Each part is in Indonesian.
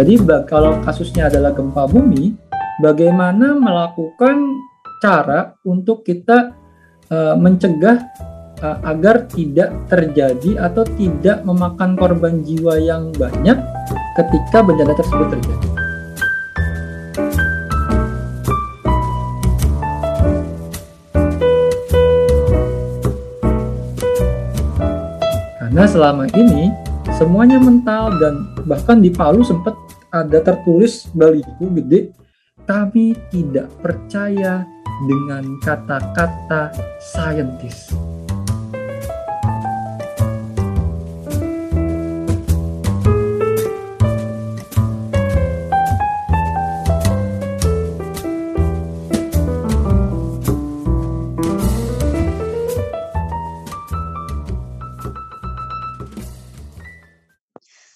Jadi kalau kasusnya adalah gempa bumi, bagaimana melakukan cara untuk kita uh, mencegah uh, agar tidak terjadi atau tidak memakan korban jiwa yang banyak ketika bencana tersebut terjadi. Karena selama ini semuanya mental dan bahkan di Palu sempat ada tertulis baliku gede kami tidak percaya dengan kata-kata saintis.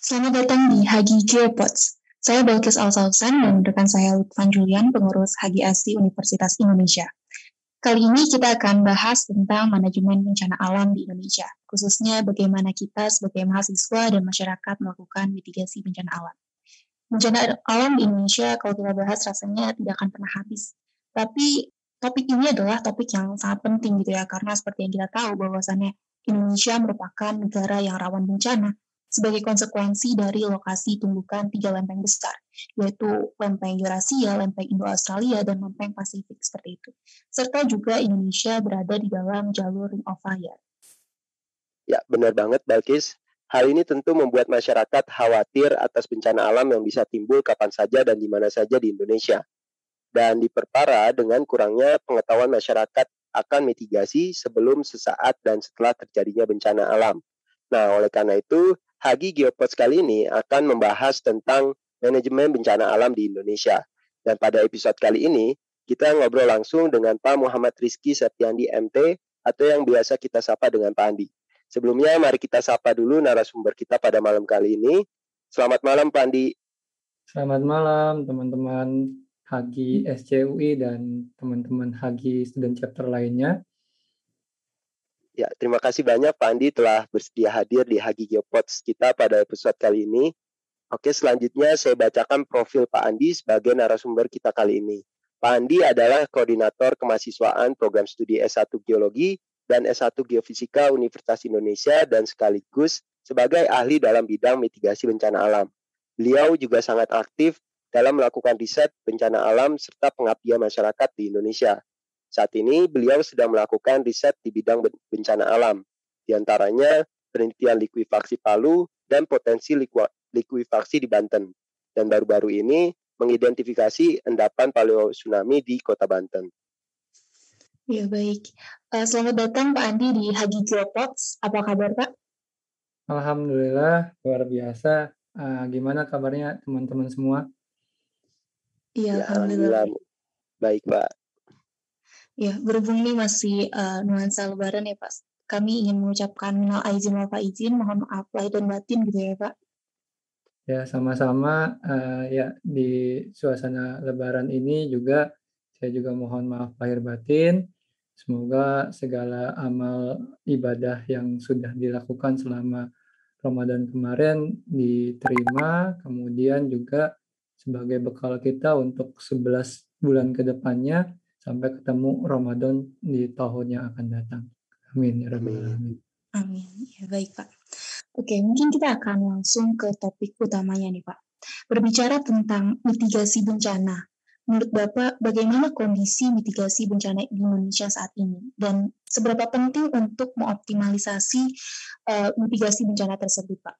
Selamat datang di Hagi Geopods. Saya Balkis Al-Sausan dan rekan saya Lutfan Julian, pengurus Hagi Asi Universitas Indonesia. Kali ini kita akan bahas tentang manajemen bencana alam di Indonesia, khususnya bagaimana kita sebagai mahasiswa dan masyarakat melakukan mitigasi bencana alam. Bencana alam di Indonesia, kalau kita bahas rasanya tidak akan pernah habis. Tapi topik ini adalah topik yang sangat penting gitu ya, karena seperti yang kita tahu bahwasannya Indonesia merupakan negara yang rawan bencana, sebagai konsekuensi dari lokasi tumbukan tiga lempeng besar, yaitu lempeng Eurasia, lempeng Indo-Australia, dan lempeng Pasifik seperti itu. Serta juga Indonesia berada di dalam jalur Ring of Fire. Ya, benar banget, Balkis. Hal ini tentu membuat masyarakat khawatir atas bencana alam yang bisa timbul kapan saja dan di mana saja di Indonesia. Dan diperparah dengan kurangnya pengetahuan masyarakat akan mitigasi sebelum, sesaat, dan setelah terjadinya bencana alam. Nah, oleh karena itu, Hagi Geopods kali ini akan membahas tentang manajemen bencana alam di Indonesia. Dan pada episode kali ini, kita ngobrol langsung dengan Pak Muhammad Rizky Septiandi MT atau yang biasa kita sapa dengan Pak Andi. Sebelumnya, mari kita sapa dulu narasumber kita pada malam kali ini. Selamat malam, Pak Andi. Selamat malam, teman-teman Hagi SCUI dan teman-teman Hagi student chapter lainnya. Ya, terima kasih banyak Pak Andi telah bersedia hadir di Hagi Geopods kita pada episode kali ini. Oke, selanjutnya saya bacakan profil Pak Andi sebagai narasumber kita kali ini. Pak Andi adalah koordinator kemahasiswaan program studi S1 Geologi dan S1 Geofisika Universitas Indonesia dan sekaligus sebagai ahli dalam bidang mitigasi bencana alam. Beliau juga sangat aktif dalam melakukan riset bencana alam serta pengabdian masyarakat di Indonesia. Saat ini beliau sedang melakukan riset di bidang bencana alam, di antaranya penelitian likuifaksi Palu dan potensi likuifaksi di Banten. Dan baru-baru ini mengidentifikasi endapan paleo tsunami di kota Banten. Ya baik. Uh, selamat datang Pak Andi di Hagi Geopods. Apa kabar Pak? Alhamdulillah luar biasa. Uh, gimana kabarnya teman-teman semua? Iya, ya, alhamdulillah. alhamdulillah. Baik Pak. Ya, berhubung ini masih uh, nuansa lebaran ya Pak, kami ingin mengucapkan minal aizin wal izin, mohon maaf lahir dan batin gitu ya Pak. Ya, sama-sama uh, ya di suasana lebaran ini juga saya juga mohon maaf lahir batin. Semoga segala amal ibadah yang sudah dilakukan selama Ramadan kemarin diterima, kemudian juga sebagai bekal kita untuk 11 bulan ke depannya sampai ketemu Ramadan di tahun yang akan datang. Amin ya rabbal alamin. Amin. Ya baik Pak. Oke, mungkin kita akan langsung ke topik utamanya nih Pak. Berbicara tentang mitigasi bencana. Menurut Bapak, bagaimana kondisi mitigasi bencana di Indonesia saat ini? Dan seberapa penting untuk mengoptimalisasi uh, mitigasi bencana tersebut, Pak?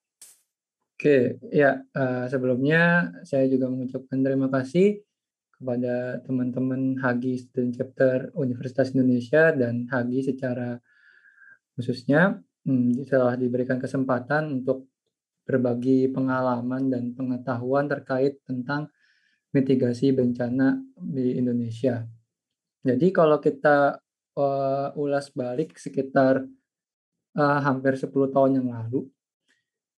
Oke, ya uh, sebelumnya saya juga mengucapkan terima kasih kepada teman-teman Hagi Student Chapter Universitas Indonesia dan Hagi secara khususnya hmm, telah diberikan kesempatan untuk berbagi pengalaman dan pengetahuan terkait tentang mitigasi bencana di Indonesia. Jadi kalau kita uh, ulas balik sekitar uh, hampir 10 tahun yang lalu,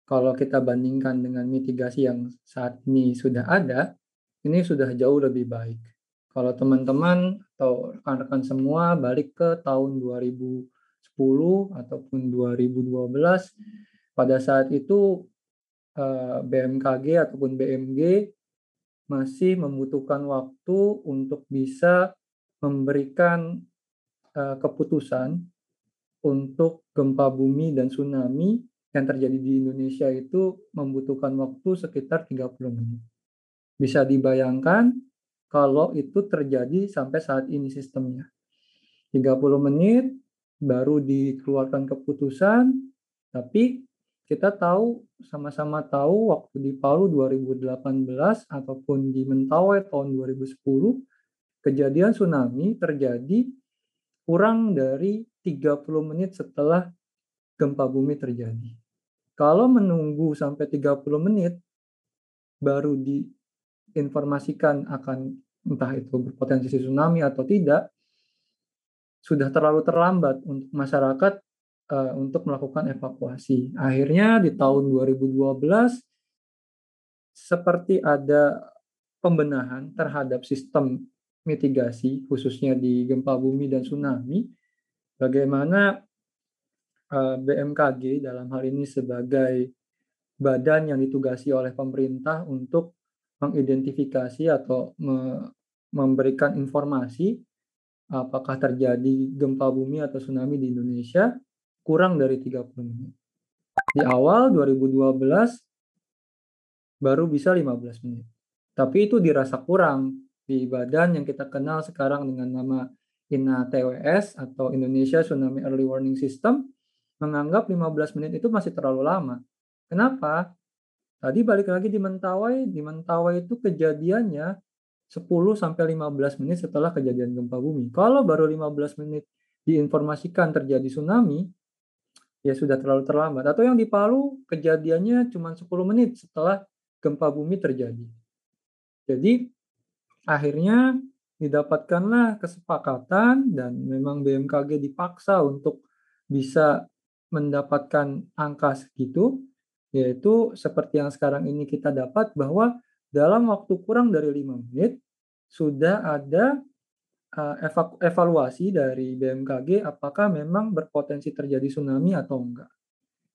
kalau kita bandingkan dengan mitigasi yang saat ini sudah ada, ini sudah jauh lebih baik. Kalau teman-teman atau rekan-rekan semua balik ke tahun 2010 ataupun 2012, pada saat itu uh, BMKG ataupun BMG masih membutuhkan waktu untuk bisa memberikan uh, keputusan untuk gempa bumi dan tsunami yang terjadi di Indonesia itu membutuhkan waktu sekitar 30 menit. Bisa dibayangkan kalau itu terjadi sampai saat ini sistemnya. 30 menit baru dikeluarkan keputusan, tapi kita tahu sama-sama tahu waktu di Palu 2018 ataupun di Mentawai tahun 2010 kejadian tsunami terjadi kurang dari 30 menit setelah gempa bumi terjadi. Kalau menunggu sampai 30 menit baru diinformasikan akan entah itu berpotensi tsunami atau tidak, sudah terlalu terlambat untuk masyarakat uh, untuk melakukan evakuasi. Akhirnya di tahun 2012 seperti ada pembenahan terhadap sistem mitigasi khususnya di gempa bumi dan tsunami. Bagaimana eh, BMKG dalam hal ini sebagai badan yang ditugasi oleh pemerintah untuk mengidentifikasi atau me memberikan informasi apakah terjadi gempa bumi atau tsunami di Indonesia kurang dari 30 menit. Di awal 2012 baru bisa 15 menit. Tapi itu dirasa kurang di badan yang kita kenal sekarang dengan nama INA TWS atau Indonesia Tsunami Early Warning System menganggap 15 menit itu masih terlalu lama. Kenapa? Tadi balik lagi di Mentawai, di Mentawai itu kejadiannya 10 sampai 15 menit setelah kejadian gempa bumi. Kalau baru 15 menit diinformasikan terjadi tsunami, ya sudah terlalu terlambat. Atau yang di Palu kejadiannya cuma 10 menit setelah gempa bumi terjadi. Jadi akhirnya didapatkanlah kesepakatan dan memang BMKG dipaksa untuk bisa mendapatkan angka segitu yaitu seperti yang sekarang ini kita dapat bahwa dalam waktu kurang dari lima menit sudah ada uh, evaluasi dari BMKG apakah memang berpotensi terjadi tsunami atau enggak.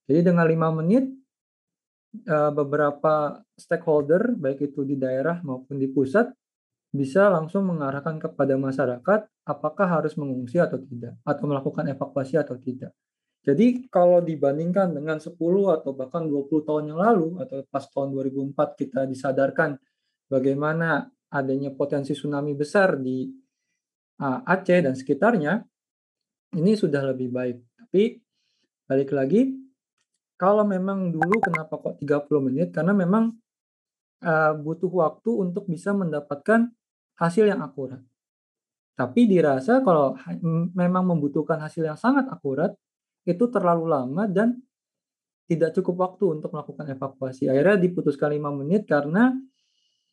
Jadi dengan lima menit uh, beberapa stakeholder baik itu di daerah maupun di pusat bisa langsung mengarahkan kepada masyarakat apakah harus mengungsi atau tidak atau melakukan evakuasi atau tidak. Jadi kalau dibandingkan dengan 10 atau bahkan 20 tahun yang lalu atau pas tahun 2004 kita disadarkan bagaimana adanya potensi tsunami besar di Aceh dan sekitarnya, ini sudah lebih baik. Tapi balik lagi, kalau memang dulu kenapa kok 30 menit? Karena memang uh, butuh waktu untuk bisa mendapatkan hasil yang akurat. Tapi dirasa kalau memang membutuhkan hasil yang sangat akurat, itu terlalu lama dan tidak cukup waktu untuk melakukan evakuasi. Akhirnya diputuskan lima menit karena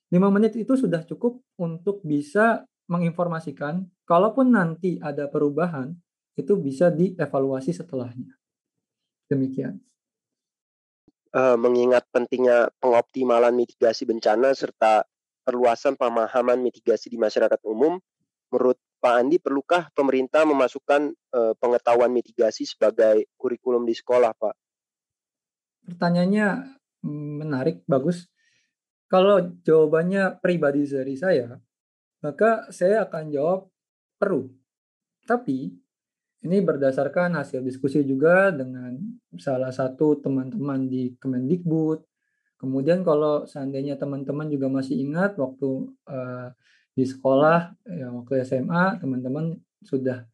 lima menit itu sudah cukup untuk bisa menginformasikan kalaupun nanti ada perubahan itu bisa dievaluasi setelahnya. Demikian. Uh, mengingat pentingnya pengoptimalan mitigasi bencana serta perluasan pemahaman mitigasi di masyarakat umum, menurut Pak Andi, perlukah pemerintah memasukkan uh, pengetahuan mitigasi sebagai kurikulum di sekolah, Pak? Pertanyaannya mm, menarik, bagus. Kalau jawabannya pribadi dari saya, maka saya akan jawab perlu. Tapi ini berdasarkan hasil diskusi juga dengan salah satu teman-teman di Kemendikbud. Kemudian kalau seandainya teman-teman juga masih ingat waktu uh, di sekolah ya waktu SMA teman-teman sudah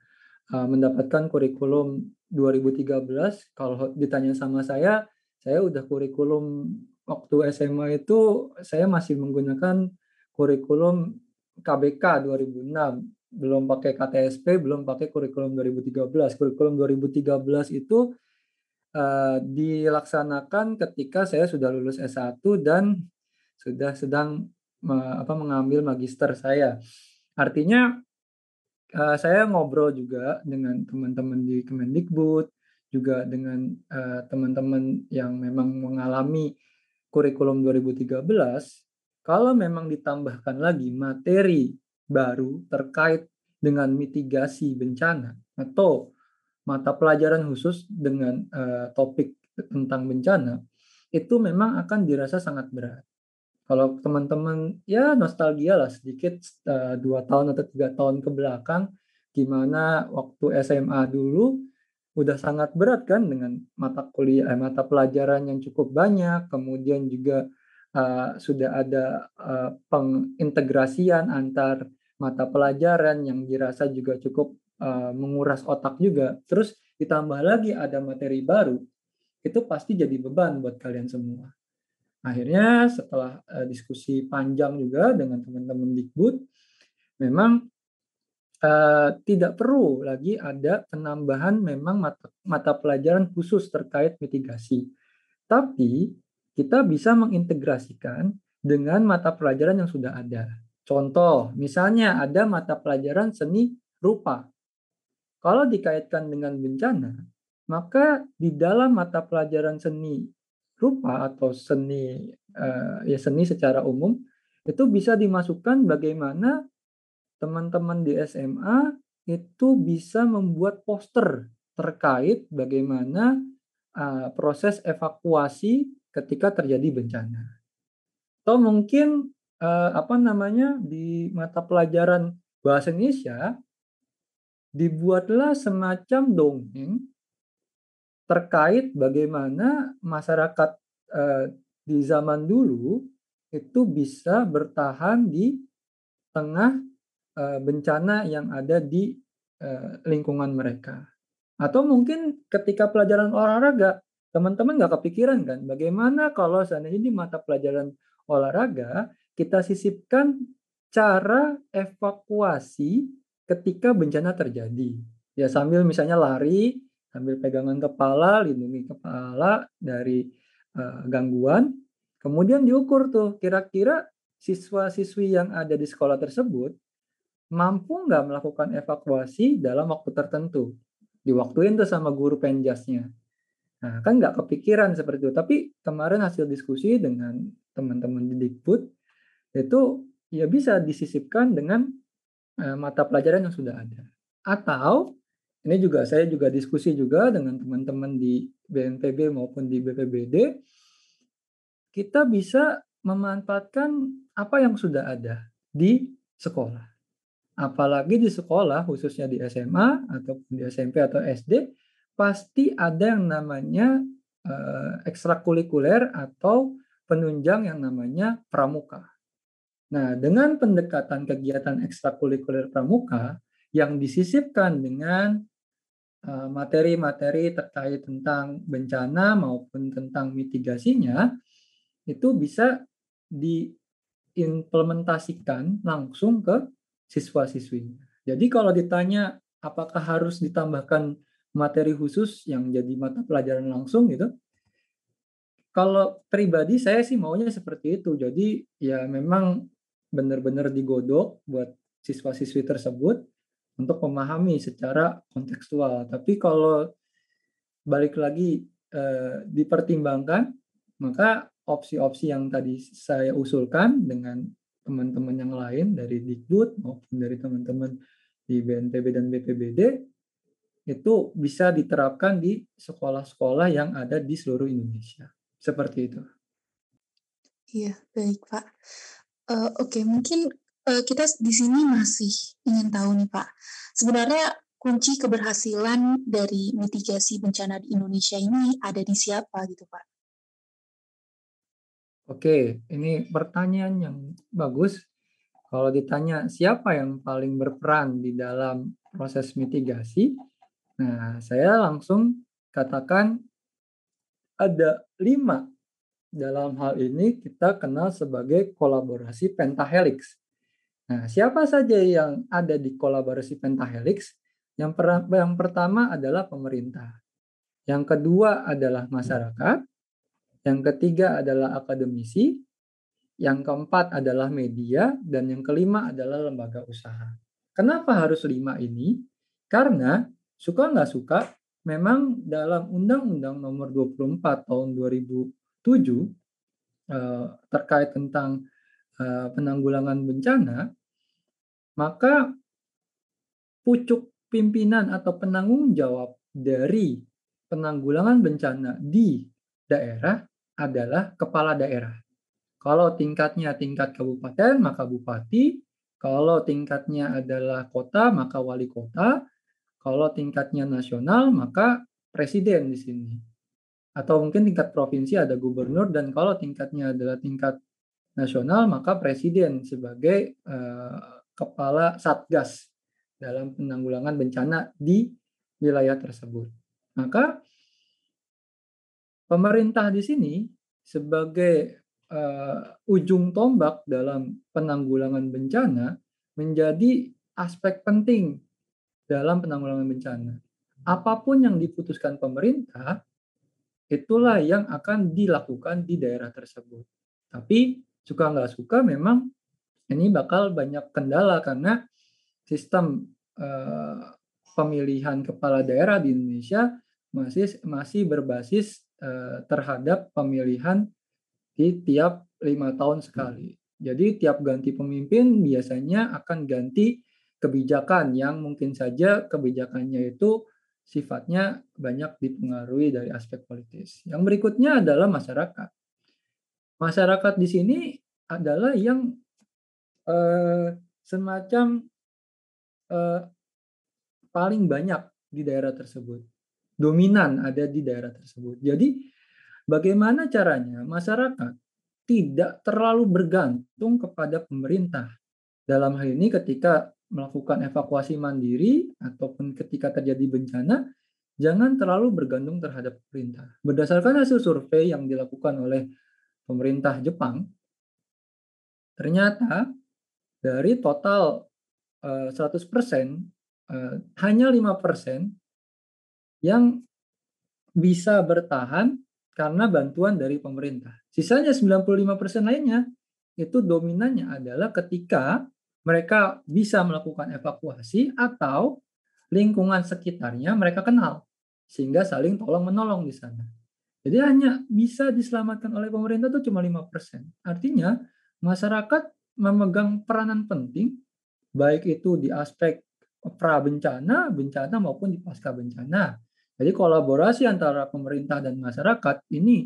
uh, mendapatkan kurikulum 2013 kalau ditanya sama saya saya udah kurikulum waktu SMA itu saya masih menggunakan kurikulum KBK 2006 belum pakai KTSP belum pakai kurikulum 2013 kurikulum 2013 itu uh, dilaksanakan ketika saya sudah lulus S1 dan sudah sedang apa mengambil magister saya. Artinya uh, saya ngobrol juga dengan teman-teman di Kemendikbud, juga dengan uh, teman-teman yang memang mengalami kurikulum 2013, kalau memang ditambahkan lagi materi baru terkait dengan mitigasi bencana atau mata pelajaran khusus dengan uh, topik tentang bencana, itu memang akan dirasa sangat berat. Kalau teman-teman ya nostalgia lah sedikit uh, dua tahun atau tiga tahun ke belakang, gimana waktu SMA dulu udah sangat berat kan dengan mata kuliah eh, mata pelajaran yang cukup banyak kemudian juga uh, sudah ada uh, pengintegrasian antar mata pelajaran yang dirasa juga cukup uh, menguras otak juga. Terus ditambah lagi ada materi baru itu pasti jadi beban buat kalian semua akhirnya setelah uh, diskusi panjang juga dengan teman-teman Dikbud memang uh, tidak perlu lagi ada penambahan memang mata, mata pelajaran khusus terkait mitigasi. Tapi kita bisa mengintegrasikan dengan mata pelajaran yang sudah ada. Contoh, misalnya ada mata pelajaran seni rupa. Kalau dikaitkan dengan bencana, maka di dalam mata pelajaran seni rupa atau seni uh, ya seni secara umum itu bisa dimasukkan bagaimana teman-teman di SMA itu bisa membuat poster terkait bagaimana uh, proses evakuasi ketika terjadi bencana. Atau mungkin uh, apa namanya di mata pelajaran bahasa Indonesia dibuatlah semacam dongeng terkait bagaimana masyarakat uh, di zaman dulu itu bisa bertahan di tengah uh, bencana yang ada di uh, lingkungan mereka. Atau mungkin ketika pelajaran olahraga, teman-teman nggak kepikiran kan, bagaimana kalau seandainya di mata pelajaran olahraga kita sisipkan cara evakuasi ketika bencana terjadi. Ya sambil misalnya lari, sambil pegangan kepala, lindungi kepala dari uh, gangguan. Kemudian diukur tuh kira-kira siswa-siswi yang ada di sekolah tersebut mampu nggak melakukan evakuasi dalam waktu tertentu. Diwaktuin tuh sama guru penjasnya. Nah, kan nggak kepikiran seperti itu. Tapi kemarin hasil diskusi dengan teman-teman di Dikbud, itu ya bisa disisipkan dengan uh, mata pelajaran yang sudah ada. Atau ini juga saya juga diskusi juga dengan teman-teman di BNPB maupun di BPBD, kita bisa memanfaatkan apa yang sudah ada di sekolah apalagi di sekolah khususnya di SMA atau di SMP atau SD pasti ada yang namanya uh, ekstrakurikuler atau penunjang yang namanya pramuka. Nah, dengan pendekatan kegiatan ekstrakurikuler pramuka yang disisipkan dengan materi-materi uh, terkait tentang bencana maupun tentang mitigasinya itu bisa diimplementasikan langsung ke siswa-siswinya. Jadi kalau ditanya apakah harus ditambahkan materi khusus yang jadi mata pelajaran langsung gitu, kalau pribadi saya sih maunya seperti itu. Jadi ya memang benar-benar digodok buat siswa-siswi tersebut untuk memahami secara kontekstual. Tapi kalau balik lagi eh, dipertimbangkan, maka opsi-opsi yang tadi saya usulkan dengan teman-teman yang lain dari Dikbud maupun dari teman-teman di BNPB dan BPBD itu bisa diterapkan di sekolah-sekolah yang ada di seluruh Indonesia. Seperti itu. Iya, baik Pak. Uh, Oke, okay, mungkin uh, kita di sini masih ingin tahu nih Pak, sebenarnya kunci keberhasilan dari mitigasi bencana di Indonesia ini ada di siapa gitu Pak? Oke, ini pertanyaan yang bagus. Kalau ditanya siapa yang paling berperan di dalam proses mitigasi, nah saya langsung katakan ada lima dalam hal ini kita kenal sebagai kolaborasi pentahelix. Nah, siapa saja yang ada di kolaborasi pentahelix? Yang, per yang pertama adalah pemerintah. Yang kedua adalah masyarakat. Yang ketiga adalah akademisi, yang keempat adalah media, dan yang kelima adalah lembaga usaha. Kenapa harus lima ini? Karena suka nggak suka, memang dalam Undang-Undang Nomor 24 Tahun 2007 eh, terkait tentang penanggulangan bencana, maka pucuk pimpinan atau penanggung jawab dari penanggulangan bencana di daerah adalah kepala daerah. Kalau tingkatnya tingkat kabupaten, maka bupati. Kalau tingkatnya adalah kota, maka wali kota. Kalau tingkatnya nasional, maka presiden di sini. Atau mungkin tingkat provinsi ada gubernur dan kalau tingkatnya adalah tingkat nasional, maka presiden sebagai uh, kepala satgas dalam penanggulangan bencana di wilayah tersebut. Maka pemerintah di sini sebagai uh, ujung tombak dalam penanggulangan bencana menjadi aspek penting dalam penanggulangan bencana. Apa pun yang diputuskan pemerintah, itulah yang akan dilakukan di daerah tersebut. Tapi suka nggak suka memang ini bakal banyak kendala karena sistem uh, pemilihan kepala daerah di Indonesia masih masih berbasis uh, terhadap pemilihan di tiap lima tahun sekali. Jadi tiap ganti pemimpin biasanya akan ganti kebijakan yang mungkin saja kebijakannya itu sifatnya banyak dipengaruhi dari aspek politis. Yang berikutnya adalah masyarakat. Masyarakat di sini adalah yang eh, semacam eh, paling banyak di daerah tersebut. Dominan ada di daerah tersebut. Jadi bagaimana caranya masyarakat tidak terlalu bergantung kepada pemerintah. Dalam hal ini ketika melakukan evakuasi mandiri ataupun ketika terjadi bencana, jangan terlalu bergantung terhadap pemerintah. Berdasarkan hasil survei yang dilakukan oleh pemerintah Jepang, ternyata dari total uh, 100% uh, hanya 5% yang bisa bertahan karena bantuan dari pemerintah. Sisanya 95% lainnya itu dominannya adalah ketika mereka bisa melakukan evakuasi atau lingkungan sekitarnya mereka kenal sehingga saling tolong menolong di sana. Jadi hanya bisa diselamatkan oleh pemerintah itu cuma 5%. Artinya masyarakat memegang peranan penting baik itu di aspek pra bencana, bencana maupun di pasca bencana. Jadi kolaborasi antara pemerintah dan masyarakat ini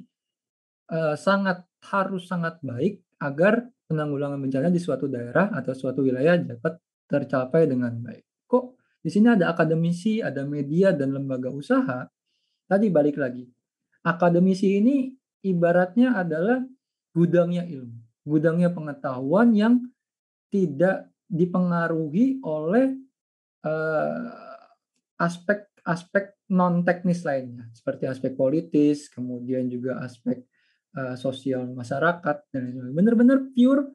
eh, sangat harus sangat baik agar penanggulangan bencana di suatu daerah atau suatu wilayah dapat tercapai dengan baik. Kok di sini ada akademisi, ada media dan lembaga usaha? Tadi balik lagi. Akademisi ini ibaratnya adalah gudangnya ilmu gudangnya pengetahuan yang tidak dipengaruhi oleh aspek-aspek uh, non teknis lainnya seperti aspek politis, kemudian juga aspek uh, sosial masyarakat dan lain-lain. Benar-benar pure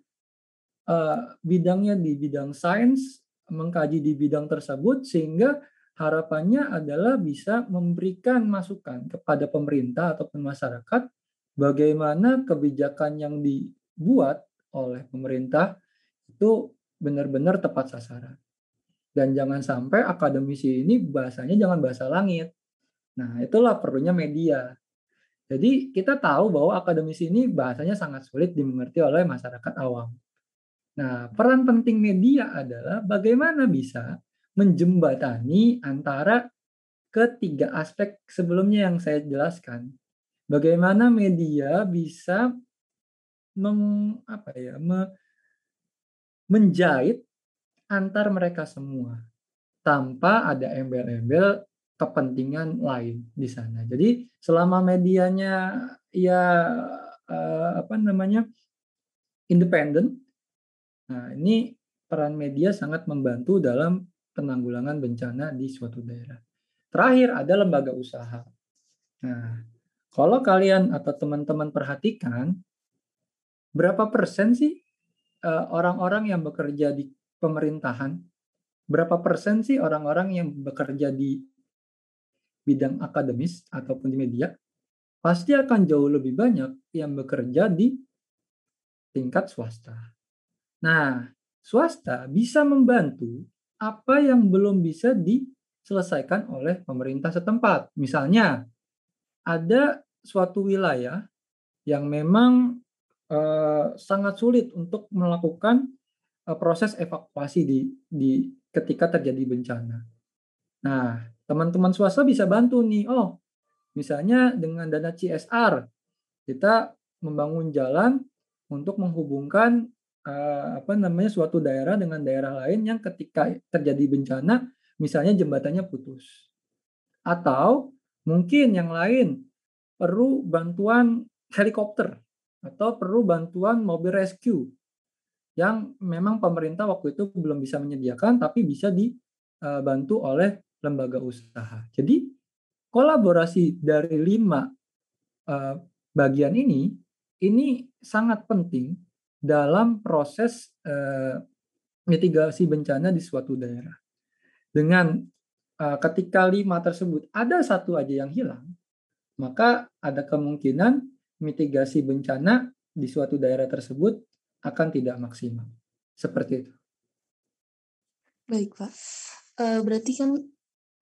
uh, bidangnya di bidang sains, mengkaji di bidang tersebut sehingga harapannya adalah bisa memberikan masukan kepada pemerintah ataupun masyarakat bagaimana kebijakan yang di dibuat oleh pemerintah itu benar-benar tepat sasaran. Dan jangan sampai akademisi ini bahasanya jangan bahasa langit. Nah, itulah perlunya media. Jadi kita tahu bahwa akademisi ini bahasanya sangat sulit dimengerti oleh masyarakat awam. Nah, peran penting media adalah bagaimana bisa menjembatani antara ketiga aspek sebelumnya yang saya jelaskan. Bagaimana media bisa meng, apa ya, me, menjahit antar mereka semua tanpa ada embel-embel kepentingan lain di sana. Jadi selama medianya ya uh, apa namanya independen, nah ini peran media sangat membantu dalam penanggulangan bencana di suatu daerah. Terakhir ada lembaga usaha. Nah, kalau kalian atau teman-teman perhatikan, berapa persen sih uh, orang-orang yang bekerja di pemerintahan? Berapa persen sih orang-orang yang bekerja di bidang akademis ataupun di media? Pasti akan jauh lebih banyak yang bekerja di tingkat swasta. Nah, swasta bisa membantu apa yang belum bisa diselesaikan oleh pemerintah setempat. Misalnya, ada suatu wilayah yang memang Eh, sangat sulit untuk melakukan uh, proses evakuasi di di ketika terjadi bencana. Nah, teman-teman swasta bisa bantu nih. Oh, misalnya dengan dana CSR kita membangun jalan untuk menghubungkan apa namanya suatu daerah dengan daerah lain yang ketika terjadi bencana misalnya jembatannya putus. Atau mungkin yang lain perlu bantuan helikopter atau perlu bantuan mobil rescue yang memang pemerintah waktu itu belum bisa menyediakan tapi bisa dibantu oleh lembaga usaha. Jadi kolaborasi dari lima uh, bagian ini ini sangat penting dalam proses uh, mitigasi bencana di suatu daerah. Dengan uh, ketika lima tersebut ada satu aja yang hilang, maka ada kemungkinan mitigasi bencana di suatu daerah tersebut akan tidak maksimal. Seperti itu. Baik, Pak. Uh, berarti kan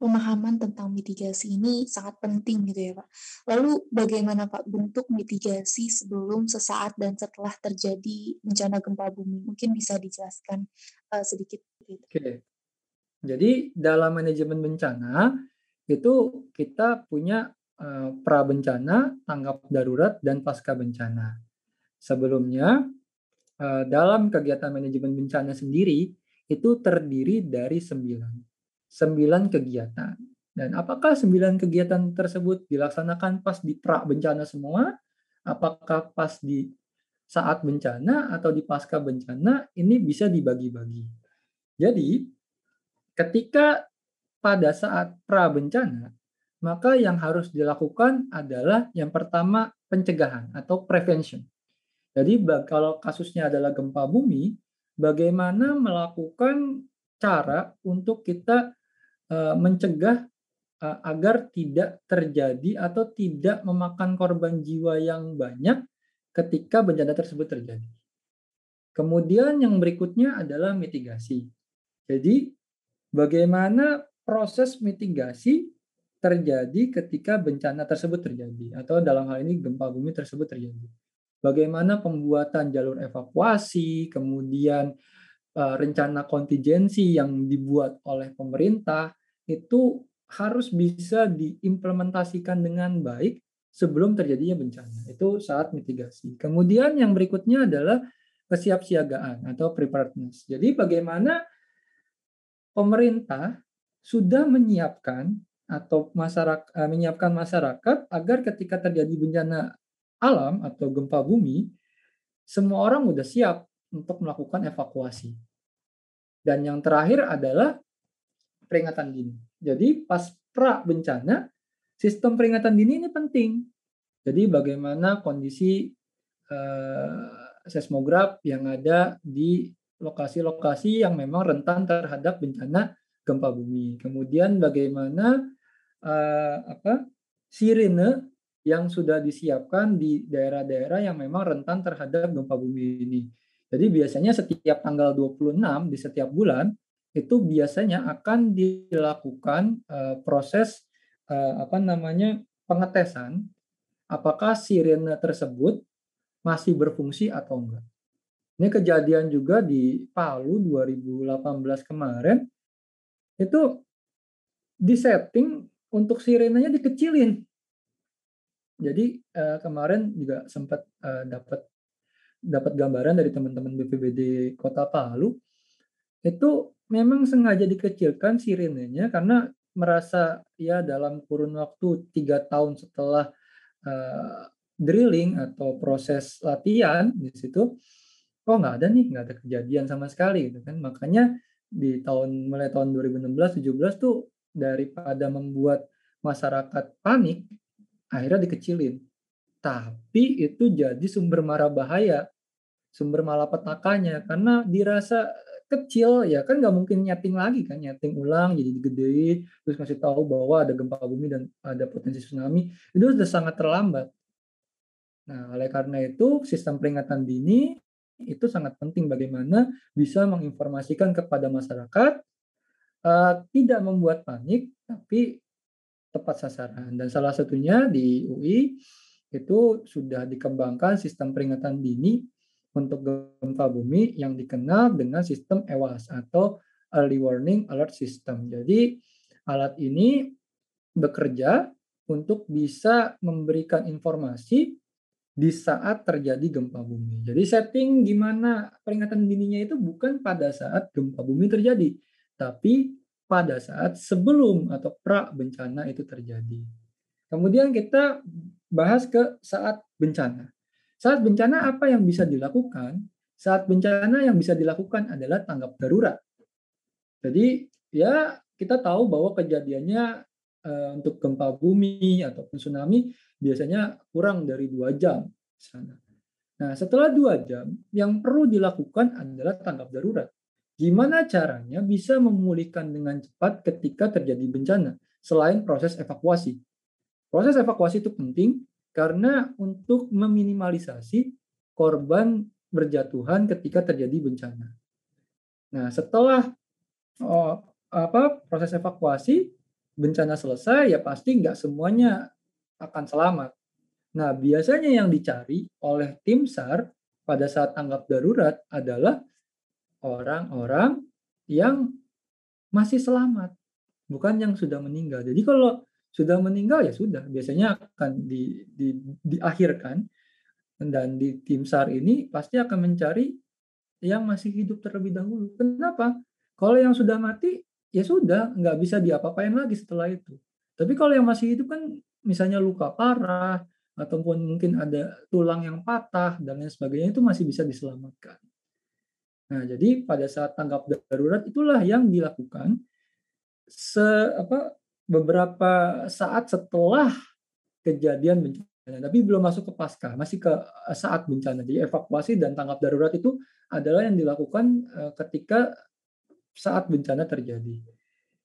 pemahaman tentang mitigasi ini sangat penting gitu ya Pak. Lalu bagaimana Pak bentuk mitigasi sebelum, sesaat, dan setelah terjadi bencana gempa bumi? Mungkin bisa dijelaskan uh, sedikit. Gitu. Oke. Jadi dalam manajemen bencana itu kita punya uh, pra bencana, tanggap darurat, dan pasca bencana. Sebelumnya uh, dalam kegiatan manajemen bencana sendiri itu terdiri dari sembilan sembilan kegiatan. Dan apakah sembilan kegiatan tersebut dilaksanakan pas di pra bencana semua? Apakah pas di saat bencana atau di pasca bencana? Ini bisa dibagi-bagi. Jadi, ketika pada saat pra bencana, maka yang harus dilakukan adalah yang pertama pencegahan atau prevention. Jadi kalau kasusnya adalah gempa bumi, bagaimana melakukan cara untuk kita mencegah uh, agar tidak terjadi atau tidak memakan korban jiwa yang banyak ketika bencana tersebut terjadi. Kemudian yang berikutnya adalah mitigasi. Jadi bagaimana proses mitigasi terjadi ketika bencana tersebut terjadi atau dalam hal ini gempa bumi tersebut terjadi. Bagaimana pembuatan jalur evakuasi, kemudian uh, rencana kontingensi yang dibuat oleh pemerintah, itu harus bisa diimplementasikan dengan baik sebelum terjadinya bencana. Itu saat mitigasi. Kemudian yang berikutnya adalah kesiapsiagaan atau preparedness. Jadi bagaimana pemerintah sudah menyiapkan atau masyarakat eh, menyiapkan masyarakat agar ketika terjadi bencana alam atau gempa bumi semua orang sudah siap untuk melakukan evakuasi. Dan yang terakhir adalah peringatan dini. Jadi pas pra bencana, sistem peringatan dini ini penting. Jadi bagaimana kondisi uh, seismograf yang ada di lokasi-lokasi yang memang rentan terhadap bencana gempa bumi. Kemudian bagaimana uh, apa sirene yang sudah disiapkan di daerah-daerah yang memang rentan terhadap gempa bumi ini. Jadi biasanya setiap tanggal 26 di setiap bulan itu biasanya akan dilakukan uh, proses uh, apa namanya pengetesan apakah sirene tersebut masih berfungsi atau enggak. Ini kejadian juga di Palu 2018 kemarin itu disetting untuk sirenenya dikecilin. Jadi uh, kemarin juga sempat uh, dapat dapat gambaran dari teman-teman BPBD Kota Palu itu memang sengaja dikecilkan sirenenya karena merasa ya dalam kurun waktu tiga tahun setelah uh, drilling atau proses latihan di situ kok nggak ada nih nggak ada kejadian sama sekali gitu kan. Makanya di tahun mulai tahun 2016 17 tuh daripada membuat masyarakat panik akhirnya dikecilin. Tapi itu jadi sumber mara bahaya sumber malapetakannya karena dirasa kecil ya kan nggak mungkin nyeting lagi kan nyeting ulang jadi gede terus kasih tahu bahwa ada gempa bumi dan ada potensi tsunami itu sudah sangat terlambat. Nah oleh karena itu sistem peringatan dini itu sangat penting bagaimana bisa menginformasikan kepada masyarakat uh, tidak membuat panik tapi tepat sasaran. Dan salah satunya di UI itu sudah dikembangkan sistem peringatan dini untuk gempa bumi yang dikenal dengan sistem EWAS atau Early Warning Alert System. Jadi alat ini bekerja untuk bisa memberikan informasi di saat terjadi gempa bumi. Jadi setting gimana peringatan dininya itu bukan pada saat gempa bumi terjadi, tapi pada saat sebelum atau pra bencana itu terjadi. Kemudian kita bahas ke saat bencana. Saat bencana apa yang bisa dilakukan? Saat bencana yang bisa dilakukan adalah tanggap darurat. Jadi ya kita tahu bahwa kejadiannya uh, untuk gempa bumi ataupun tsunami biasanya kurang dari dua jam sana. Nah setelah dua jam yang perlu dilakukan adalah tanggap darurat. Gimana caranya bisa memulihkan dengan cepat ketika terjadi bencana selain proses evakuasi? Proses evakuasi itu penting karena untuk meminimalisasi korban berjatuhan ketika terjadi bencana. Nah, setelah oh, apa proses evakuasi bencana selesai, ya pasti nggak semuanya akan selamat. Nah, biasanya yang dicari oleh tim SAR pada saat tanggap darurat adalah orang-orang yang masih selamat, bukan yang sudah meninggal. Jadi kalau sudah meninggal ya sudah biasanya akan di, di, diakhirkan dan di tim SAR ini pasti akan mencari yang masih hidup terlebih dahulu. Kenapa? Kalau yang sudah mati ya sudah nggak bisa diapa-apain lagi setelah itu. Tapi kalau yang masih hidup kan misalnya luka parah ataupun mungkin ada tulang yang patah dan lain sebagainya itu masih bisa diselamatkan. Nah, jadi pada saat tanggap darurat itulah yang dilakukan se apa beberapa saat setelah kejadian bencana, tapi belum masuk ke pasca, masih ke eh, saat bencana. Jadi evakuasi dan tanggap darurat itu adalah yang dilakukan eh, ketika saat bencana terjadi.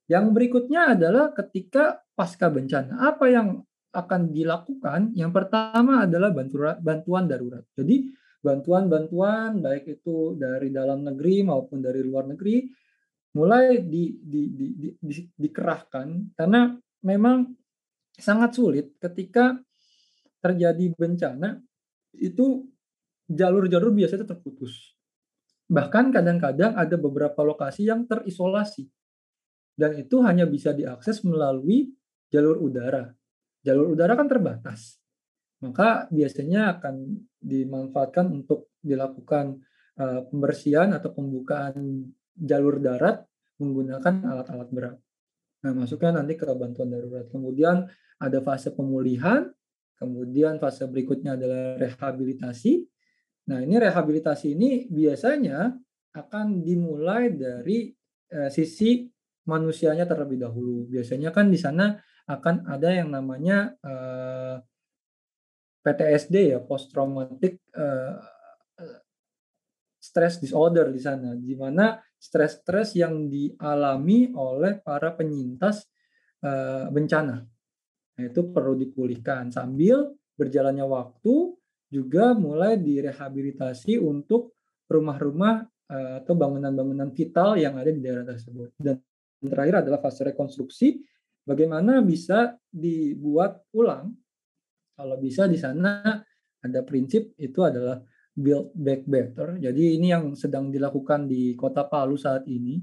Yang berikutnya adalah ketika pasca bencana. Apa yang akan dilakukan? Yang pertama adalah bantuan darurat. Jadi bantuan-bantuan baik itu dari dalam negeri maupun dari luar negeri mulai di, di, di, di, di, dikerahkan karena memang sangat sulit ketika terjadi bencana itu jalur-jalur biasanya terputus. Bahkan kadang-kadang ada beberapa lokasi yang terisolasi. Dan itu hanya bisa diakses melalui jalur udara. Jalur udara kan terbatas. Maka biasanya akan dimanfaatkan untuk dilakukan uh, pembersihan atau pembukaan jalur darat menggunakan alat-alat berat. Nah, masuknya nanti ke bantuan darurat. Kemudian ada fase pemulihan, kemudian fase berikutnya adalah rehabilitasi. Nah, ini rehabilitasi ini biasanya akan dimulai dari eh, sisi manusianya terlebih dahulu. Biasanya kan di sana akan ada yang namanya eh, PTSD ya, post traumatic eh, stress disorder di sana, di mana stres-stres yang dialami oleh para penyintas uh, bencana. Nah, itu perlu dipulihkan sambil berjalannya waktu juga mulai direhabilitasi untuk rumah-rumah uh, atau bangunan-bangunan vital yang ada di daerah tersebut. Dan terakhir adalah fase rekonstruksi, bagaimana bisa dibuat ulang. Kalau bisa di sana ada prinsip itu adalah Build Back Better. Jadi ini yang sedang dilakukan di Kota Palu saat ini.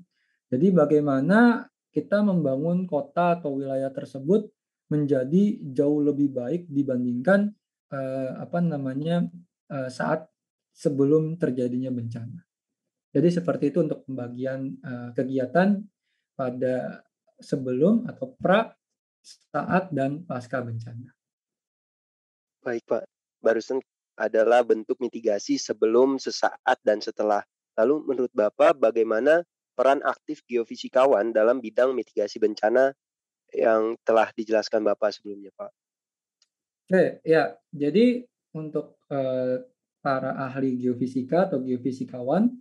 Jadi bagaimana kita membangun kota atau wilayah tersebut menjadi jauh lebih baik dibandingkan uh, apa namanya uh, saat sebelum terjadinya bencana. Jadi seperti itu untuk pembagian uh, kegiatan pada sebelum atau pra, saat dan pasca bencana. Baik Pak, barusan adalah bentuk mitigasi sebelum, sesaat, dan setelah. Lalu menurut Bapak bagaimana peran aktif geofisikawan dalam bidang mitigasi bencana yang telah dijelaskan Bapak sebelumnya, Pak? Oke, ya. Jadi untuk eh, para ahli geofisika atau geofisikawan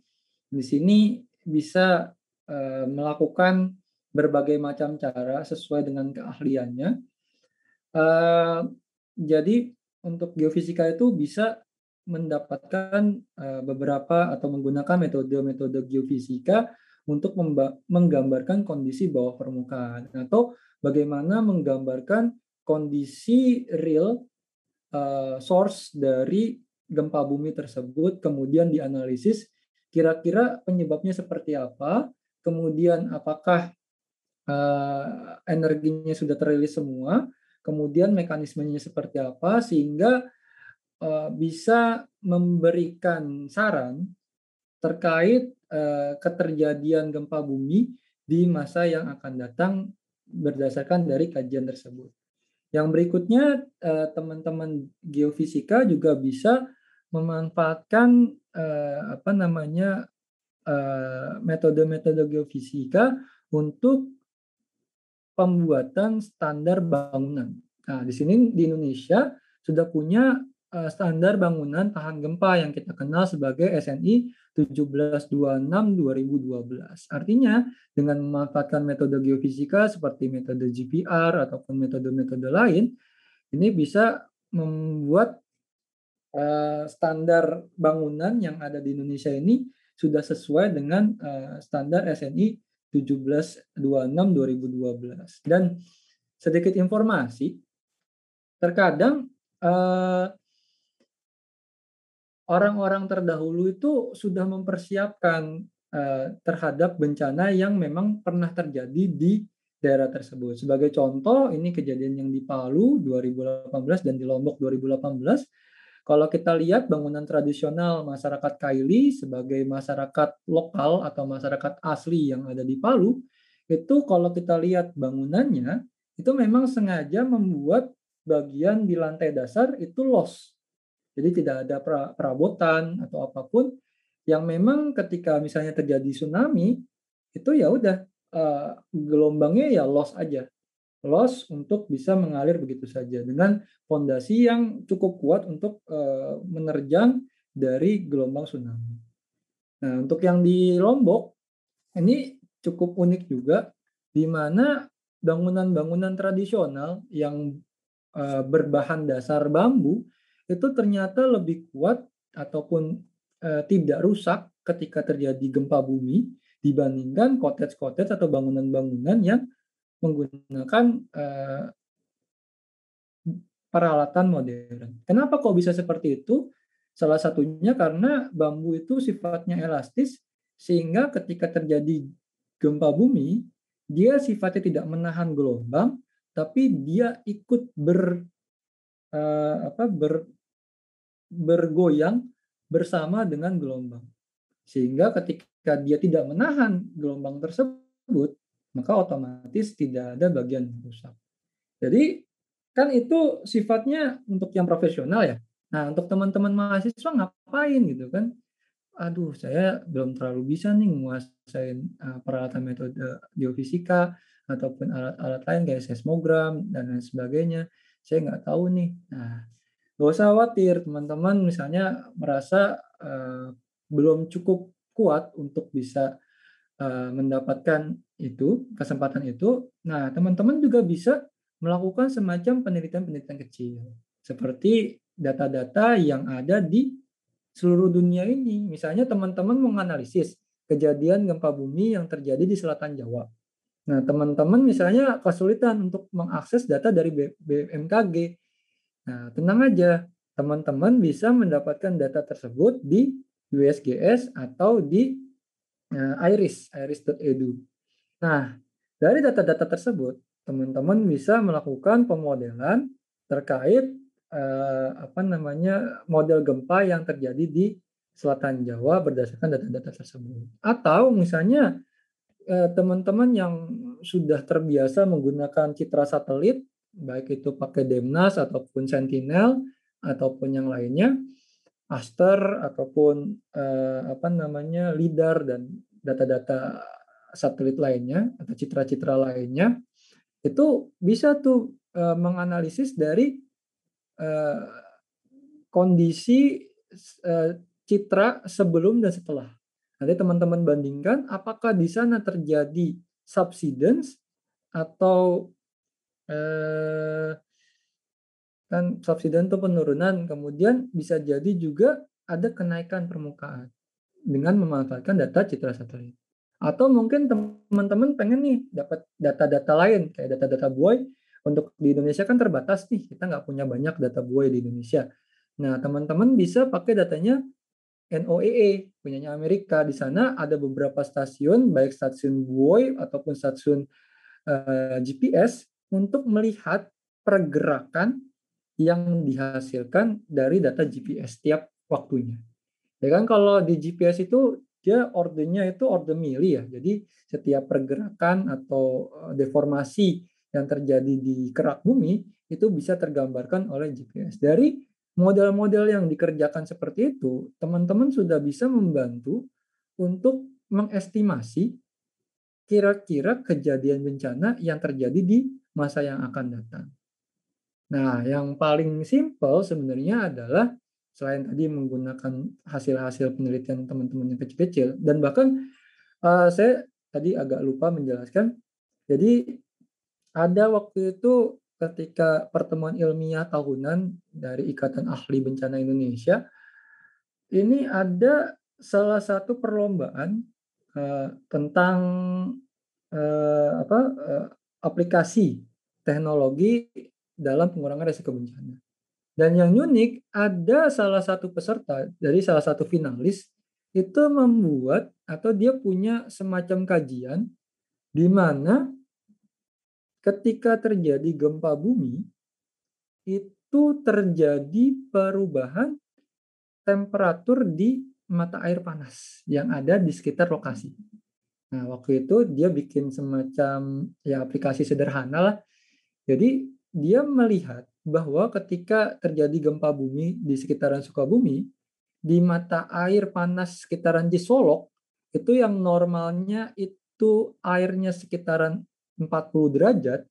di sini bisa eh, melakukan berbagai macam cara sesuai dengan keahliannya. Eh, jadi untuk geofisika itu bisa mendapatkan uh, beberapa atau menggunakan metode-metode geofisika untuk menggambarkan kondisi bawah permukaan atau bagaimana menggambarkan kondisi real uh, source dari gempa bumi tersebut kemudian dianalisis kira-kira penyebabnya seperti apa kemudian apakah uh, energinya sudah terilis semua kemudian mekanismenya seperti apa sehingga uh, bisa memberikan saran terkait uh, keterjadian gempa bumi di masa yang akan datang berdasarkan dari kajian tersebut. Yang berikutnya teman-teman geofisika juga bisa memanfaatkan apa namanya metode-metode geofisika untuk pembuatan standar bangunan. Nah, di sini di Indonesia sudah punya uh, standar bangunan tahan gempa yang kita kenal sebagai SNI 1726-2012. Artinya, dengan memanfaatkan metode geofisika seperti metode GPR ataupun metode-metode lain, ini bisa membuat uh, standar bangunan yang ada di Indonesia ini sudah sesuai dengan uh, standar SNI 1726-2012. Dan sedikit informasi, terkadang uh, orang-orang terdahulu itu sudah mempersiapkan uh, terhadap bencana yang memang pernah terjadi di daerah tersebut. Sebagai contoh, ini kejadian yang di Palu 2018 dan di Lombok 2018. Kalau kita lihat bangunan tradisional masyarakat Kaili sebagai masyarakat lokal atau masyarakat asli yang ada di Palu, itu kalau kita lihat bangunannya, itu memang sengaja membuat bagian di lantai dasar itu loss jadi tidak ada perabotan atau apa pun yang memang ketika misalnya terjadi tsunami itu ya udah uh, gelombangnya ya loss aja. Loss untuk bisa mengalir begitu saja dengan fondasi yang cukup kuat untuk uh, menerjang dari gelombang tsunami. Nah, untuk yang di Lombok ini cukup unik juga di mana bangunan-bangunan tradisional yang uh, berbahan dasar bambu itu ternyata lebih kuat ataupun e, tidak rusak ketika terjadi gempa bumi dibandingkan cottage-cottage atau bangunan-bangunan yang menggunakan e, peralatan modern. Kenapa kok bisa seperti itu? Salah satunya karena bambu itu sifatnya elastis sehingga ketika terjadi gempa bumi dia sifatnya tidak menahan gelombang tapi dia ikut ber uh, apa ber bergoyang bersama dengan gelombang. Sehingga ketika dia tidak menahan gelombang tersebut, maka otomatis tidak ada bagian yang rusak. Jadi kan itu sifatnya untuk yang profesional ya. Nah, untuk teman-teman mahasiswa ngapain gitu kan? Aduh, saya belum terlalu bisa nih menguasai uh, peralatan metode geofisika ataupun alat-alat lain kayak seismogram dan lain sebagainya. Saya nggak tahu nih. Nah, Gak usah khawatir teman-teman misalnya merasa uh, belum cukup kuat untuk bisa mendapatkan itu kesempatan itu. Nah teman-teman juga bisa melakukan semacam penelitian-penelitian kecil seperti data-data yang ada di seluruh dunia ini. Misalnya teman-teman menganalisis kejadian gempa bumi yang terjadi di selatan Jawa. Nah, teman-teman misalnya kesulitan untuk mengakses data dari BMKG Nah, tenang aja, teman-teman bisa mendapatkan data tersebut di USGS atau di iris, iris.edu. Nah, dari data-data tersebut, teman-teman bisa melakukan pemodelan terkait uh, apa namanya model gempa yang terjadi di selatan Jawa berdasarkan data-data tersebut. Atau misalnya eh, teman-teman yang sudah terbiasa menggunakan citra satelit baik itu pakai Demnas ataupun Sentinel ataupun yang lainnya, Aster ataupun eh, apa namanya lidar dan data-data satelit lainnya atau citra-citra lainnya itu bisa tuh eh, menganalisis dari eh, kondisi eh, citra sebelum dan setelah. Nanti teman-teman bandingkan apakah di sana terjadi subsidence atau eh, kan subsiden itu penurunan, kemudian bisa jadi juga ada kenaikan permukaan dengan memanfaatkan data citra satelit. Atau mungkin teman-teman pengen nih dapat data-data lain kayak data-data buoy untuk di Indonesia kan terbatas nih kita nggak punya banyak data buoy di Indonesia. Nah teman-teman bisa pakai datanya NOAA punyanya Amerika di sana ada beberapa stasiun baik stasiun buoy ataupun stasiun uh, eh, GPS untuk melihat pergerakan yang dihasilkan dari data GPS tiap waktunya. Ya kan kalau di GPS itu dia ordernya itu order mili ya. Jadi setiap pergerakan atau eh, deformasi yang terjadi di kerak bumi itu bisa tergambarkan oleh GPS. Dari model-model yang dikerjakan seperti itu, teman-teman sudah bisa membantu untuk mengestimasi kira-kira kejadian bencana yang terjadi di masa yang akan datang. Nah, yang paling simpel sebenarnya adalah selain tadi menggunakan hasil-hasil penelitian teman-teman yang kecil-kecil dan bahkan uh, saya tadi agak lupa menjelaskan. Jadi ada waktu itu ketika pertemuan ilmiah tahunan dari Ikatan Ahli Bencana Indonesia, ini ada salah satu perlombaan uh, tentang uh, apa uh, aplikasi teknologi dalam pengurangan resiko bencana. Dan yang unik, ada salah satu peserta dari salah satu finalis itu membuat atau dia punya semacam kajian di mana ketika terjadi gempa bumi itu terjadi perubahan temperatur di mata air panas yang ada di sekitar lokasi. Nah, waktu itu dia bikin semacam ya aplikasi sederhana lah. Jadi dia melihat bahwa ketika terjadi gempa bumi di sekitaran Sukabumi, di mata air panas sekitaran Cisolok, itu yang normalnya itu airnya sekitaran 40 derajat,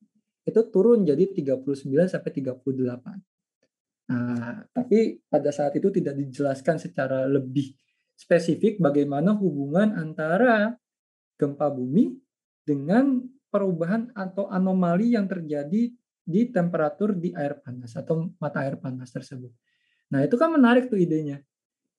itu turun jadi 39 sampai 38. Nah, tapi pada saat itu tidak dijelaskan secara lebih spesifik bagaimana hubungan antara gempa bumi dengan perubahan atau anomali yang terjadi di temperatur di air panas atau mata air panas tersebut. Nah, itu kan menarik tuh idenya.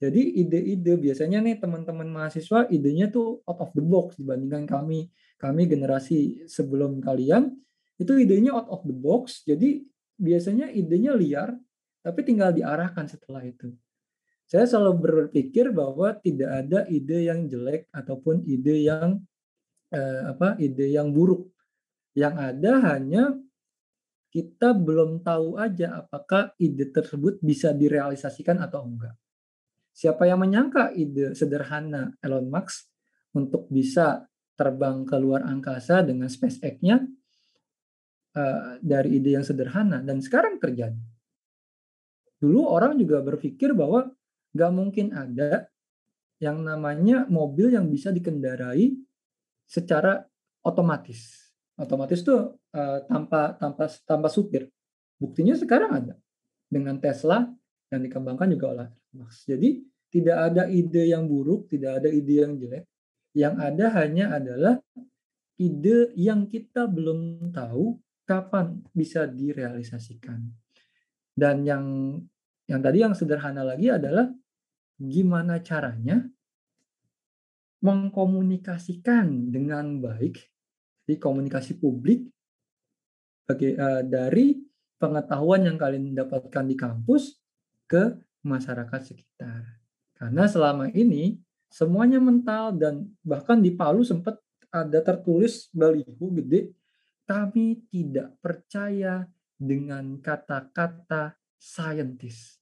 Jadi ide-ide biasanya nih teman-teman mahasiswa idenya tuh out of the box dibandingkan kami kami generasi sebelum kalian itu idenya out of the box. Jadi biasanya idenya liar tapi tinggal diarahkan setelah itu. Saya selalu berpikir bahwa tidak ada ide yang jelek ataupun ide yang eh, apa ide yang buruk. Yang ada hanya kita belum tahu aja apakah ide tersebut bisa direalisasikan atau enggak. Siapa yang menyangka ide sederhana Elon Musk untuk bisa terbang ke luar angkasa dengan SpaceX-nya uh, dari ide yang sederhana dan sekarang terjadi. Dulu orang juga berpikir bahwa nggak mungkin ada yang namanya mobil yang bisa dikendarai secara otomatis otomatis tuh uh, tanpa tanpa tanpa supir. Buktinya sekarang ada dengan Tesla yang dikembangkan juga oleh Max. Jadi tidak ada ide yang buruk, tidak ada ide yang jelek. Yang ada hanya adalah ide yang kita belum tahu kapan bisa direalisasikan. Dan yang yang tadi yang sederhana lagi adalah gimana caranya mengkomunikasikan dengan baik di komunikasi publik bagi, uh, dari pengetahuan yang kalian dapatkan di kampus ke masyarakat sekitar. Karena selama ini semuanya mental dan bahkan di Palu sempat ada tertulis baliho gede, kami tidak percaya dengan kata-kata saintis.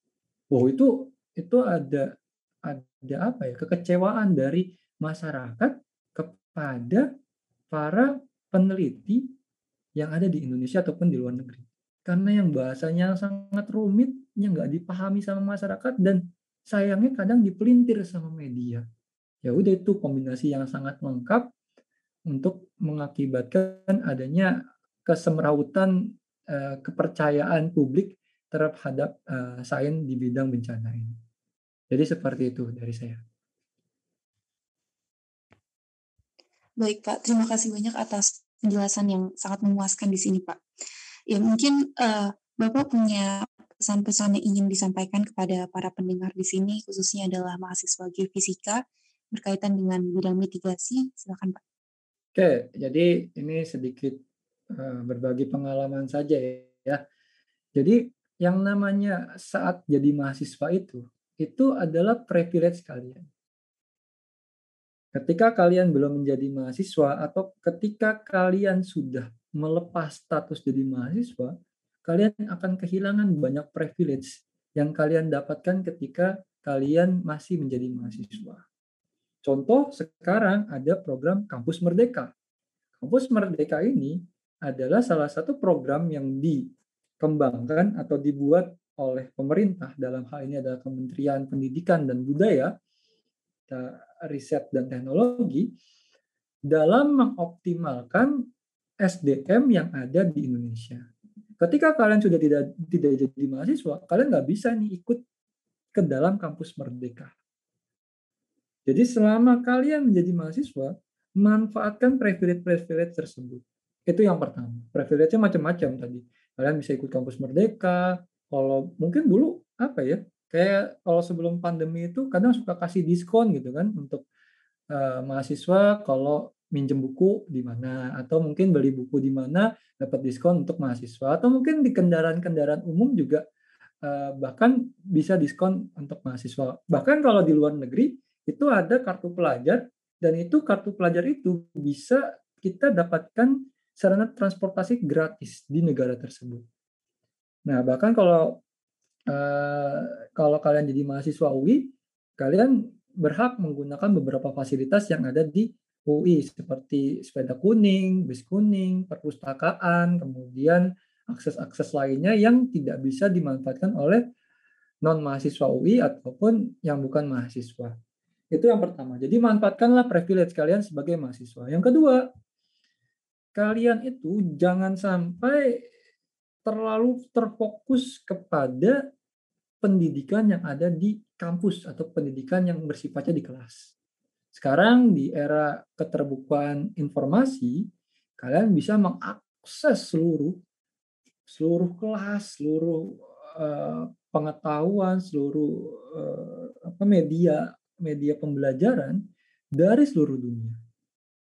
Oh itu itu ada ada apa ya kekecewaan dari masyarakat kepada para peneliti yang ada di Indonesia ataupun di luar negeri. Karena yang bahasanya sangat rumit, yang nggak dipahami sama masyarakat dan sayangnya kadang dipelintir sama media. Ya udah itu kombinasi yang sangat lengkap untuk mengakibatkan adanya kesemrautan eh, kepercayaan publik terhadap eh, sains di bidang bencana ini. Jadi seperti itu dari saya. Baik Pak, terima kasih banyak atas penjelasan yang sangat memuaskan di sini Pak. Ya mungkin uh, Bapak punya pesan-pesan yang ingin disampaikan kepada para pendengar di sini, khususnya adalah mahasiswa geofisika berkaitan dengan bidang mitigasi. Silakan Pak. Oke, jadi ini sedikit uh, berbagi pengalaman saja ya. Jadi yang namanya saat jadi mahasiswa itu, itu adalah privilege kalian. Ketika kalian belum menjadi mahasiswa atau ketika kalian sudah melepas status jadi mahasiswa, kalian akan kehilangan banyak privilege yang kalian dapatkan ketika kalian masih menjadi mahasiswa. Contoh sekarang ada program Kampus Merdeka. Kampus Merdeka ini adalah salah satu program yang dikembangkan atau dibuat oleh pemerintah dalam hal ini adalah Kementerian Pendidikan dan Budaya, Riset dan Teknologi dalam mengoptimalkan SDM yang ada di Indonesia. Ketika kalian sudah tidak tidak jadi mahasiswa, kalian nggak bisa nih ikut ke dalam kampus Merdeka. Jadi selama kalian menjadi mahasiswa, manfaatkan privilege-privilege tersebut. Itu yang pertama. Privilege-nya macam-macam tadi. Kalian bisa ikut kampus Merdeka. Kalau mungkin dulu apa ya? Kayak kalau sebelum pandemi itu kadang suka kasih diskon gitu kan untuk uh, mahasiswa kalau minjem buku di mana atau mungkin beli buku di mana dapat diskon untuk mahasiswa atau mungkin di kendaraan-kendaraan umum juga uh, bahkan bisa diskon untuk mahasiswa. Bahkan kalau di luar negeri itu ada kartu pelajar dan itu kartu pelajar itu bisa kita dapatkan sarana transportasi gratis di negara tersebut. Nah, bahkan kalau uh, kalau kalian jadi mahasiswa UI, kalian berhak menggunakan beberapa fasilitas yang ada di UI seperti sepeda kuning, bis kuning, perpustakaan, kemudian akses-akses lainnya yang tidak bisa dimanfaatkan oleh non mahasiswa UI ataupun yang bukan mahasiswa. Itu yang pertama. Jadi manfaatkanlah privilege kalian sebagai mahasiswa. Yang kedua, kalian itu jangan sampai terlalu terfokus kepada pendidikan yang ada di kampus atau pendidikan yang bersifatnya di kelas. Sekarang di era keterbukaan informasi, kalian bisa mengakses seluruh seluruh kelas, seluruh uh, pengetahuan, seluruh uh, apa media media pembelajaran dari seluruh dunia.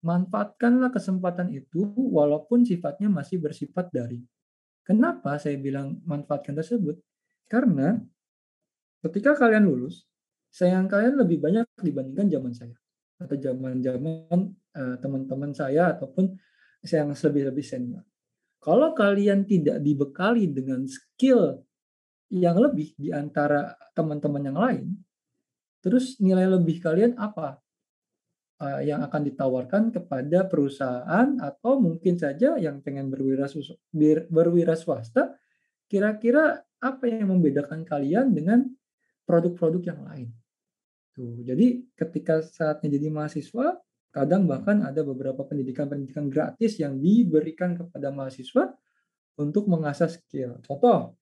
Manfaatkanlah kesempatan itu walaupun sifatnya masih bersifat daring. Kenapa saya bilang manfaatkan tersebut? Karena ketika kalian lulus, sayang kalian lebih banyak dibandingkan zaman saya atau zaman-zaman uh, teman-teman saya ataupun yang lebih-lebih senior. Kalau kalian tidak dibekali dengan skill yang lebih di antara teman-teman yang lain, Terus nilai lebih kalian apa? Uh, yang akan ditawarkan kepada perusahaan atau mungkin saja yang pengen berwira, berwira swasta, kira-kira apa yang membedakan kalian dengan produk-produk yang lain? Tuh, jadi ketika saatnya jadi mahasiswa, kadang bahkan ada beberapa pendidikan-pendidikan gratis yang diberikan kepada mahasiswa untuk mengasah skill. Contoh,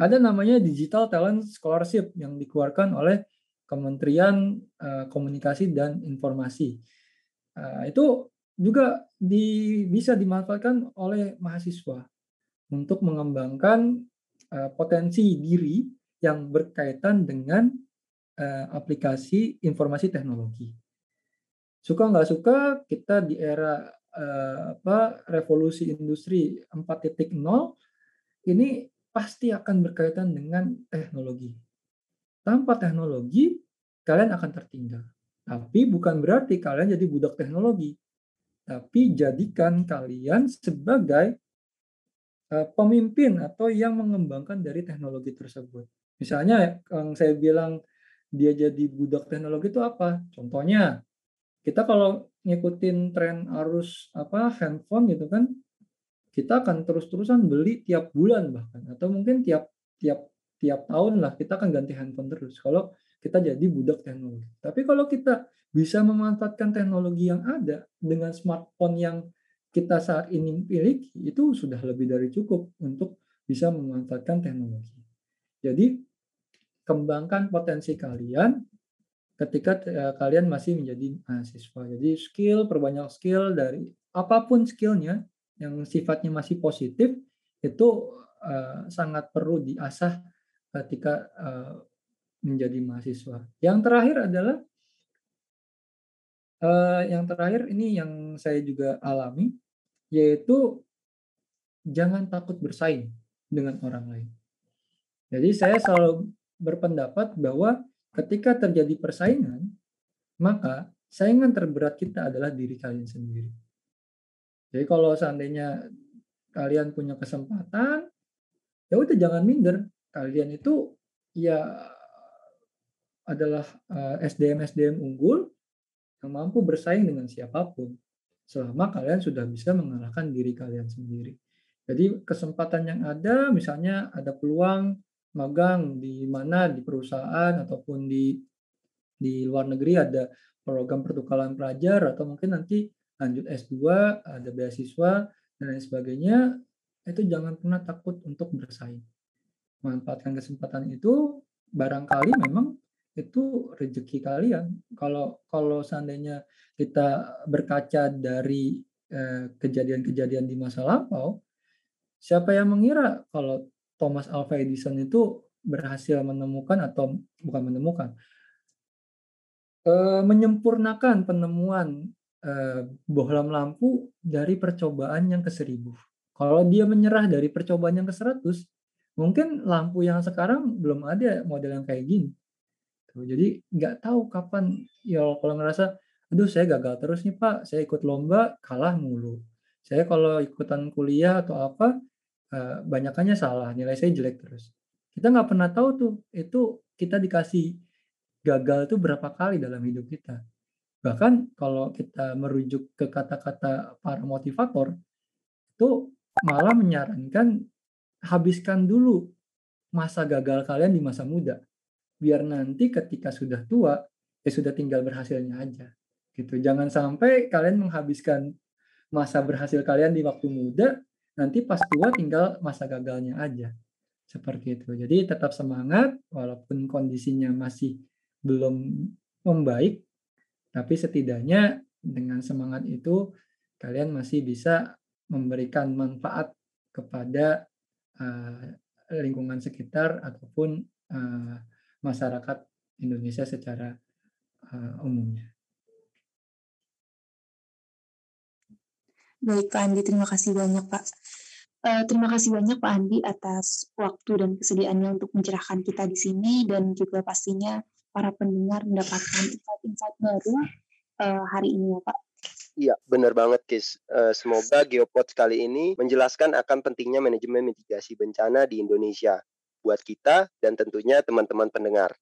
ada namanya Digital Talent Scholarship yang dikeluarkan oleh Kementerian uh, Komunikasi dan Informasi. Uh, itu juga di, bisa dimanfaatkan oleh mahasiswa untuk mengembangkan uh, potensi diri yang berkaitan dengan uh, aplikasi informasi teknologi. Suka nggak suka, kita di era uh, apa revolusi industri 4.0 ini pasti akan berkaitan dengan teknologi tanpa teknologi, kalian akan tertinggal. Tapi bukan berarti kalian jadi budak teknologi. Tapi jadikan kalian sebagai uh, pemimpin atau yang mengembangkan dari teknologi tersebut. Misalnya yang saya bilang dia jadi budak teknologi itu apa? Contohnya, kita kalau ngikutin tren arus apa handphone gitu kan, kita akan terus-terusan beli tiap bulan bahkan atau mungkin tiap tiap tiap tahun lah kita akan ganti handphone terus kalau kita jadi budak teknologi. Tapi kalau kita bisa memanfaatkan teknologi yang ada dengan smartphone yang kita saat ini miliki itu sudah lebih dari cukup untuk bisa memanfaatkan teknologi. Jadi kembangkan potensi kalian ketika uh, kalian masih menjadi mahasiswa. Jadi skill, perbanyak skill dari apa pun skillnya yang sifatnya masih positif itu uh, sangat perlu diasah ketika uh, menjadi mahasiswa. Yang terakhir adalah yang terakhir ini yang saya juga alami yaitu jangan takut bersaing dengan orang lain. Jadi saya selalu berpendapat bahwa ketika terjadi persaingan, maka saingan terberat kita adalah diri kalian sendiri. Jadi kalau seandainya kalian punya kesempatan ya udah jangan minder. Kalian itu ya adalah eh, SDM SDM unggul yang mampu bersaing dengan siapa pun selama kalian sudah bisa mengalahkan diri kalian sendiri. Jadi kesempatan yang ada, misalnya ada peluang magang di mana di perusahaan ataupun di di luar negeri ada program pertukaran pelajar atau mungkin nanti lanjut S2 ada beasiswa dan lain sebagainya itu jangan pernah takut untuk bersaing. Manfaatkan kesempatan itu barangkali memang itu rezeki kalian. Kalau kalau seandainya kita berkaca dari eh, kejadian-kejadian di masa lampau siapa yang mengira kalau Thomas Alva Edison itu berhasil menemukan atau bukan menemukan e, menyempurnakan penemuan e, bohlam lampu dari percobaan yang ke seribu. Kalau dia menyerah dari percobaan yang ke seratus, mungkin lampu yang sekarang belum ada model yang kayak gini. Jadi nggak tahu kapan ya kalau ngerasa, aduh saya gagal terus nih pak, saya ikut lomba kalah mulu. Saya kalau ikutan kuliah atau apa uh, banyakannya salah, nilai saya jelek terus. Kita nggak pernah tahu tuh, itu kita dikasih gagal itu berapa kali dalam hidup kita. Bahkan kalau kita merujuk ke kata-kata para motivator, itu malah menyarankan habiskan dulu masa gagal kalian di masa muda. Biar nanti ketika sudah tua, ya sudah tinggal berhasilnya aja. Gitu. Jangan sampai kalian menghabiskan masa berhasil kalian di waktu muda, nanti pas tua tinggal masa gagalnya aja. Seperti itu. Jadi tetap semangat walaupun kondisinya masih belum membaik, tapi setidaknya dengan semangat itu kalian masih bisa memberikan manfaat kepada uh, lingkungan sekitar ataupun uh, masyarakat Indonesia secara uh, umumnya. Baik Pak Andi, terima kasih banyak Pak. Uh, terima kasih banyak Pak Andi atas waktu dan kesediaannya untuk mencerahkan kita di sini dan juga pastinya para pendengar mendapatkan insight-insight baru uh, hari ini ya Pak. Iya, benar banget, Kis. Uh, semoga Geopod kali ini menjelaskan akan pentingnya manajemen mitigasi bencana di Indonesia buat kita dan tentunya teman-teman pendengar.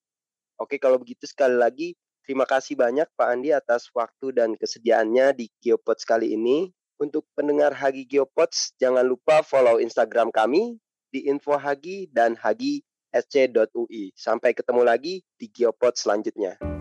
Oke, kalau begitu sekali lagi terima kasih banyak Pak Andi atas waktu dan kesediaannya di Geopod kali ini. Untuk pendengar Hagi Geopods, jangan lupa follow Instagram kami di info Hagi dan Hagi sc.ui. Sampai ketemu lagi di Geopod selanjutnya.